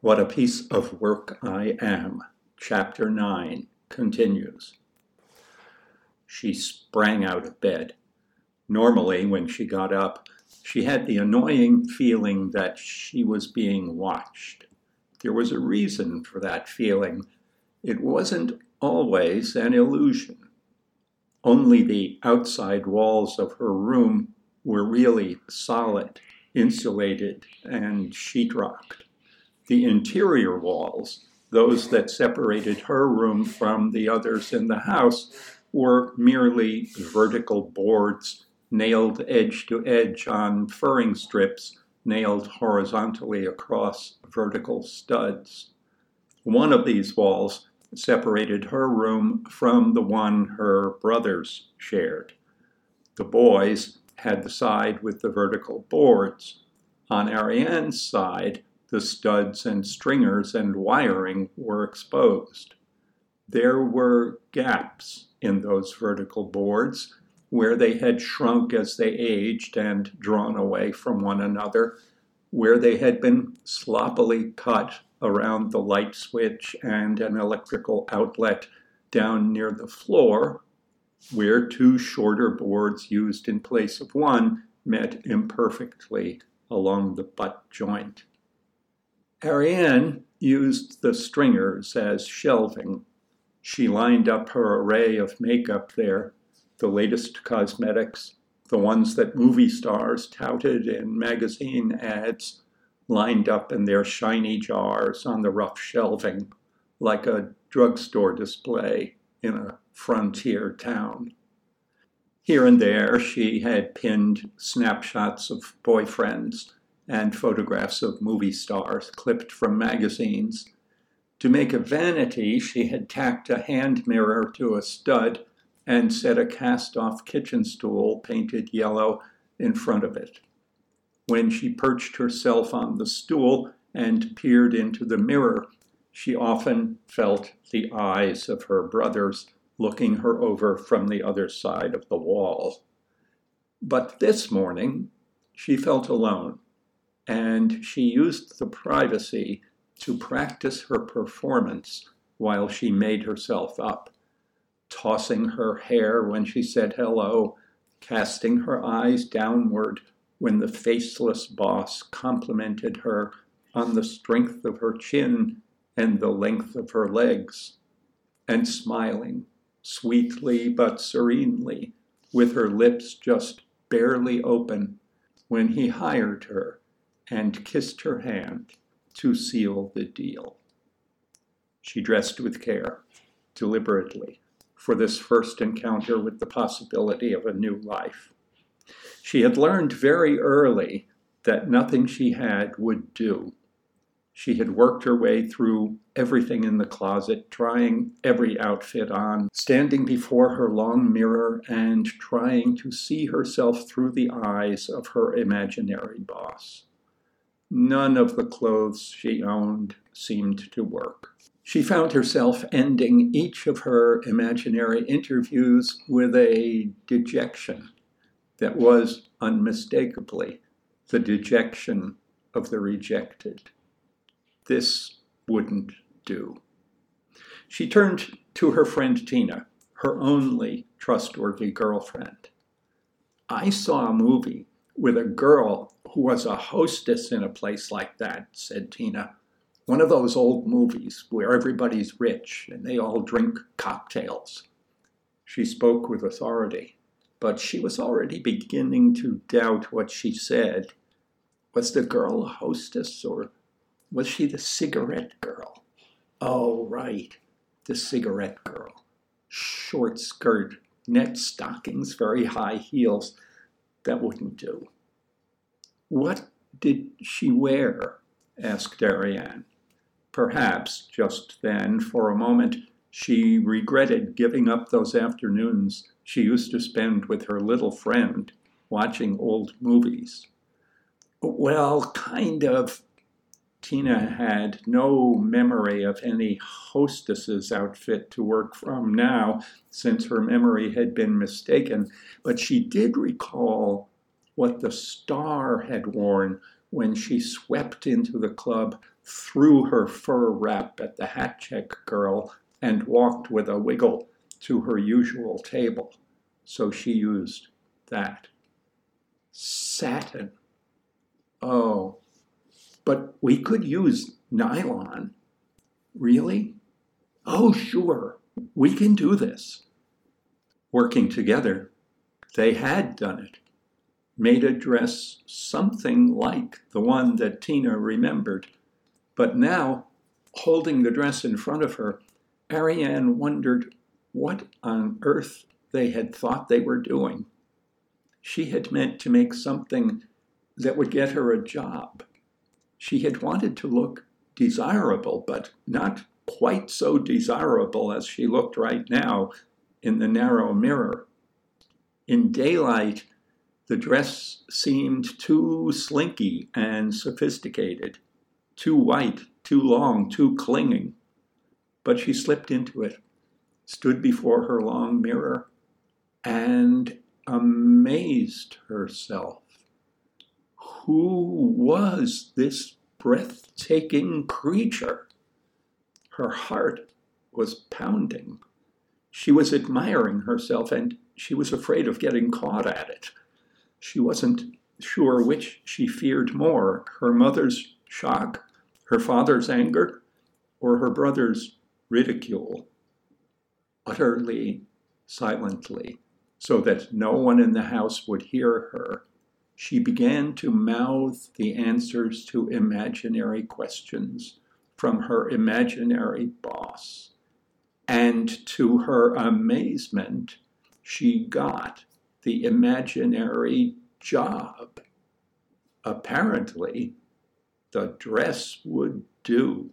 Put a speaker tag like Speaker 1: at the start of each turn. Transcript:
Speaker 1: What a Piece of Work I Am, Chapter 9, continues. She sprang out of bed. Normally, when she got up, she had the annoying feeling that she was being watched. There was a reason for that feeling. It wasn't always an illusion. Only the outside walls of her room were really solid, insulated, and sheetrocked the interior walls, those that separated her room from the others in the house, were merely vertical boards nailed edge to edge on furring strips nailed horizontally across vertical studs. One of these walls separated her room from the one her brothers shared. The boys had the side with the vertical boards. On Ariane's side, the studs and stringers and wiring were exposed. There were gaps in those vertical boards where they had shrunk as they aged and drawn away from one another, where they had been sloppily cut around the light switch and an electrical outlet down near the floor, where two shorter boards used in place of one met imperfectly along the butt joint. Ariane used the stringers as shelving. She lined up her array of makeup there, the latest cosmetics, the ones that movie stars touted in magazine ads, lined up in their shiny jars on the rough shelving, like a drugstore display in a frontier town. Here and there, she had pinned snapshots of boyfriends and photographs of movie stars clipped from magazines. To make a vanity, she had tacked a hand mirror to a stud and set a cast off kitchen stool painted yellow in front of it. When she perched herself on the stool and peered into the mirror, she often felt the eyes of her brothers looking her over from the other side of the wall. But this morning, she felt alone and she used the privacy to practice her performance while she made herself up, tossing her hair when she said hello, casting her eyes downward when the faceless boss complimented her on the strength of her chin and the length of her legs, and smiling sweetly but serenely, with her lips just barely open, when he hired her and kissed her hand to seal the deal. She dressed with care, deliberately, for this first encounter with the possibility of a new life. She had learned very early that nothing she had would do. She had worked her way through everything in the closet, trying every outfit on, standing before her long mirror and trying to see herself through the eyes of her imaginary boss. None of the clothes she owned seemed to work. She found herself ending each of her imaginary interviews with a dejection that was unmistakably the dejection of the rejected. This wouldn't do. She turned to her friend Tina, her only trustworthy girlfriend. I saw a movie with a girl who was a hostess in a place like that, said Tina. One of those old movies where everybody's rich and they all drink cocktails. She spoke with authority, but she was already beginning to doubt what she said. Was the girl a hostess or was she the cigarette girl? Oh, right, the cigarette girl. Short skirt, net stockings, very high heels that wouldn't do. What did she wear? asked Ariane. Perhaps just then, for a moment, she regretted giving up those afternoons she used to spend with her little friend watching old movies. Well, kind of. Tina had no memory of any hostess's outfit to work from now, since her memory had been mistaken, but she did recall what the star had worn when she swept into the club threw her fur wrap at the hat check girl, and walked with a wiggle to her usual table. So she used that. Satin. Oh, but we could use nylon. Really? Oh, sure, we can do this. Working together, they had done it, made a dress something like the one that Tina remembered. But now, holding the dress in front of her, Ariane wondered what on earth they had thought they were doing. She had meant to make something that would get her a job. She had wanted to look desirable, but not quite so desirable as she looked right now in the narrow mirror. In daylight, the dress seemed too slinky and sophisticated, too white, too long, too clinging. But she slipped into it, stood before her long mirror, and amazed herself. Who was this breathtaking creature? Her heart was pounding. She was admiring herself and she was afraid of getting caught at it. She wasn't sure which she feared more her mother's shock, her father's anger, or her brother's ridicule. Utterly, silently, so that no one in the house would hear her, she began to mouth the answers to imaginary questions from her imaginary boss. And to her amazement, she got the imaginary job. Apparently, the dress would do.